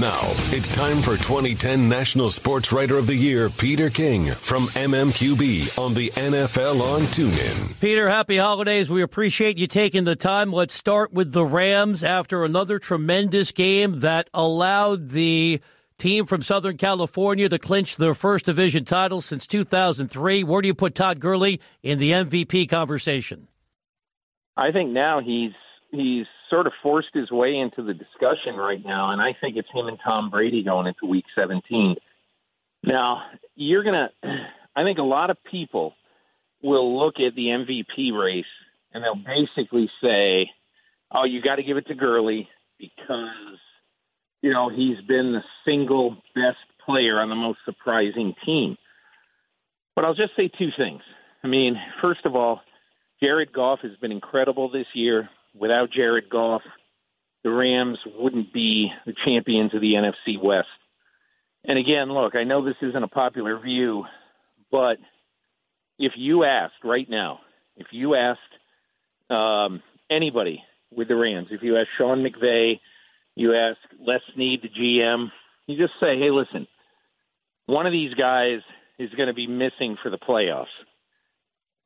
Now, it's time for 2010 National Sports Writer of the Year, Peter King from MMQB on the NFL on TuneIn. Peter, happy holidays. We appreciate you taking the time. Let's start with the Rams after another tremendous game that allowed the team from Southern California to clinch their first division title since 2003. Where do you put Todd Gurley in the MVP conversation? I think now he's he's sort of forced his way into the discussion right now, and I think it's him and Tom Brady going into Week 17. Now, you're gonna. I think a lot of people will look at the MVP race and they'll basically say, "Oh, you got to give it to Gurley because you know he's been the single best player on the most surprising team." But I'll just say two things. I mean, first of all, Jared Goff has been incredible this year without Jared Goff, the Rams wouldn't be the champions of the NFC West. And again, look, I know this isn't a popular view, but if you asked right now, if you asked um, anybody with the Rams, if you ask Sean McVay, you ask Les Snead, the GM, you just say, hey, listen, one of these guys is going to be missing for the playoffs.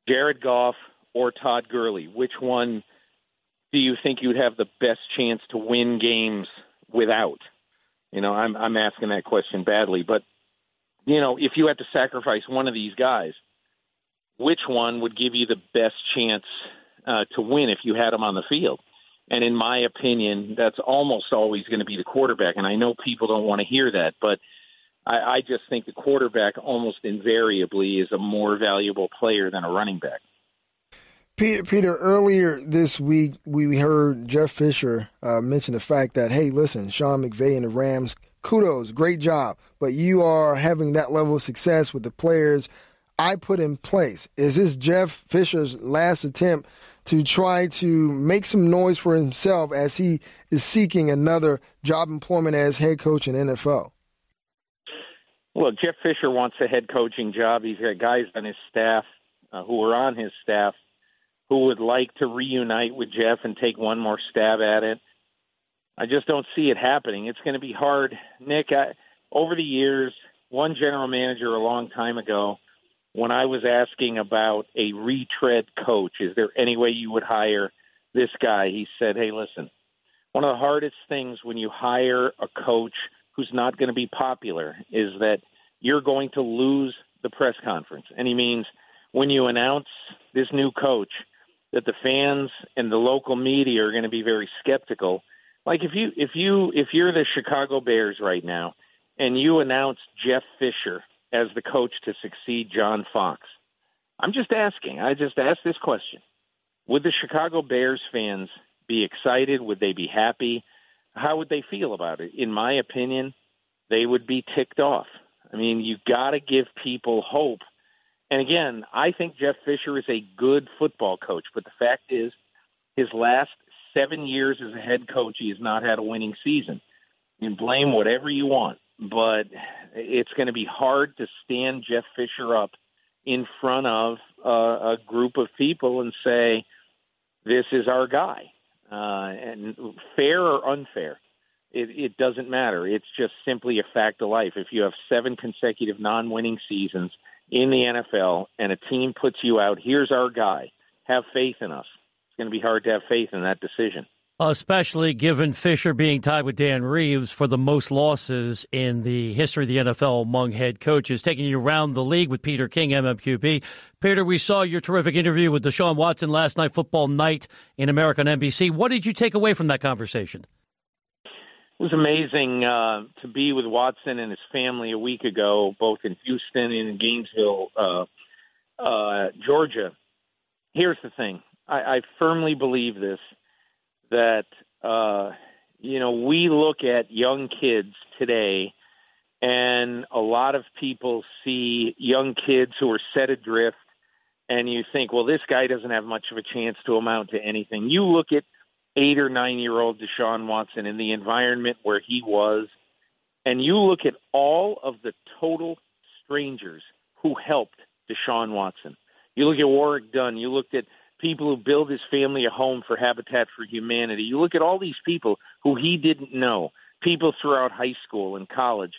Jared Goff or Todd Gurley, which one – do you think you'd have the best chance to win games without? You know, I'm I'm asking that question badly, but you know, if you had to sacrifice one of these guys, which one would give you the best chance uh, to win if you had them on the field? And in my opinion, that's almost always going to be the quarterback. And I know people don't want to hear that, but I, I just think the quarterback almost invariably is a more valuable player than a running back. Peter, Peter, earlier this week, we heard Jeff Fisher uh, mention the fact that, hey, listen, Sean McVay and the Rams, kudos, great job, but you are having that level of success with the players I put in place. Is this Jeff Fisher's last attempt to try to make some noise for himself as he is seeking another job employment as head coach in NFL? Well, Jeff Fisher wants a head coaching job. He's got guys on his staff uh, who are on his staff who would like to reunite with Jeff and take one more stab at it. I just don't see it happening. It's going to be hard. Nick, I, over the years, one general manager a long time ago, when I was asking about a retread coach, is there any way you would hire this guy? He said, hey, listen, one of the hardest things when you hire a coach who's not going to be popular is that you're going to lose the press conference. And he means when you announce this new coach – that the fans and the local media are going to be very skeptical. Like if you if you if you're the Chicago Bears right now and you announce Jeff Fisher as the coach to succeed John Fox, I'm just asking. I just asked this question: Would the Chicago Bears fans be excited? Would they be happy? How would they feel about it? In my opinion, they would be ticked off. I mean, you got to give people hope and again, I think Jeff Fisher is a good football coach, but the fact is, his last seven years as a head coach, he has not had a winning season. You can blame whatever you want, but it's going to be hard to stand Jeff Fisher up in front of a group of people and say, "This is our guy." Uh, and fair or unfair, it, it doesn't matter. It's just simply a fact of life. If you have seven consecutive non-winning seasons in the NFL and a team puts you out, here's our guy. Have faith in us. It's going to be hard to have faith in that decision. Especially given Fisher being tied with Dan Reeves for the most losses in the history of the NFL among head coaches. Taking you around the league with Peter King, MMQB. Peter, we saw your terrific interview with Deshaun Watson last night, football night in America on NBC. What did you take away from that conversation? It was amazing uh, to be with Watson and his family a week ago, both in Houston and in Gainesville, uh, uh, Georgia. Here's the thing: I, I firmly believe this that uh, you know we look at young kids today, and a lot of people see young kids who are set adrift, and you think, well, this guy doesn't have much of a chance to amount to anything. You look at eight or nine year old Deshaun Watson in the environment where he was, and you look at all of the total strangers who helped Deshaun Watson. You look at Warrick Dunn, you looked at people who build his family a home for Habitat for Humanity. You look at all these people who he didn't know people throughout high school and college,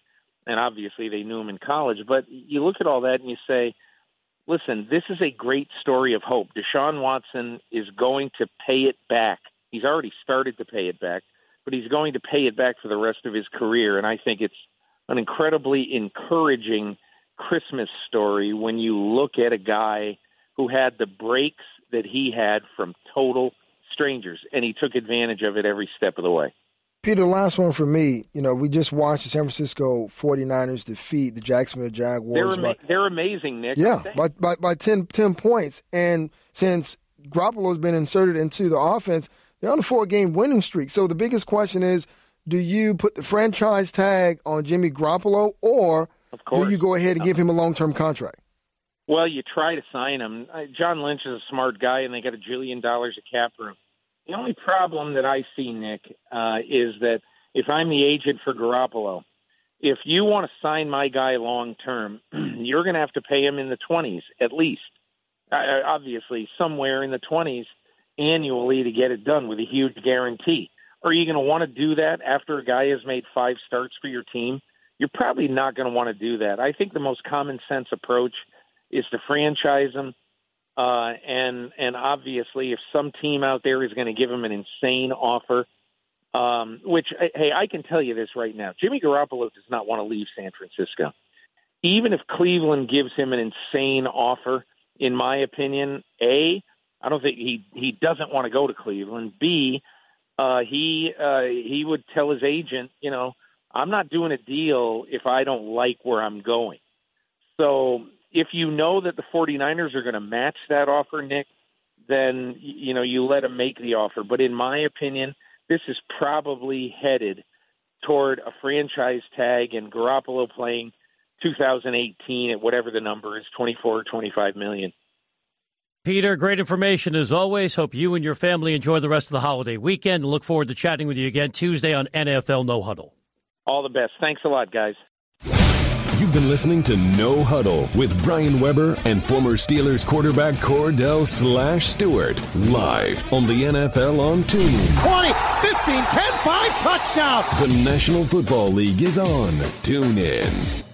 and obviously they knew him in college. But you look at all that and you say, listen, this is a great story of hope. Deshaun Watson is going to pay it back. He's already started to pay it back, but he's going to pay it back for the rest of his career. And I think it's an incredibly encouraging Christmas story when you look at a guy who had the breaks that he had from total strangers, and he took advantage of it every step of the way. Peter, last one for me. You know, we just watched the San Francisco 49ers defeat the Jacksonville Jaguars. They're, ama- by, they're amazing, Nick. Yeah, by, by, by 10, 10 points. And since Garoppolo's been inserted into the offense, they're on a four game winning streak. So the biggest question is do you put the franchise tag on Jimmy Garoppolo or do you go ahead and give him a long term contract? Well, you try to sign him. John Lynch is a smart guy, and they got a jillion dollars of cap room. The only problem that I see, Nick, uh, is that if I'm the agent for Garoppolo, if you want to sign my guy long term, you're going to have to pay him in the 20s at least. Uh, obviously, somewhere in the 20s annually to get it done with a huge guarantee. Are you going to want to do that after a guy has made five starts for your team? You're probably not going to want to do that. I think the most common sense approach is to franchise him uh, and and obviously, if some team out there is going to give him an insane offer, um, which hey, I can tell you this right now: Jimmy Garoppolo does not want to leave San Francisco. Even if Cleveland gives him an insane offer, in my opinion, a I don't think he he doesn't want to go to Cleveland. B uh, he uh, he would tell his agent, you know, I'm not doing a deal if I don't like where I'm going. So if you know that the 49ers are going to match that offer, Nick, then you know you let them make the offer. But in my opinion, this is probably headed toward a franchise tag and Garoppolo playing 2018 at whatever the number is, 24 or 25 million. Peter, great information as always. Hope you and your family enjoy the rest of the holiday weekend. Look forward to chatting with you again Tuesday on NFL No Huddle. All the best. Thanks a lot, guys. You've been listening to No Huddle with Brian Weber and former Steelers quarterback Kordell Slash Stewart live on the NFL on TuneIn. 20, 15, 10, 5, touchdown. The National Football League is on TuneIn.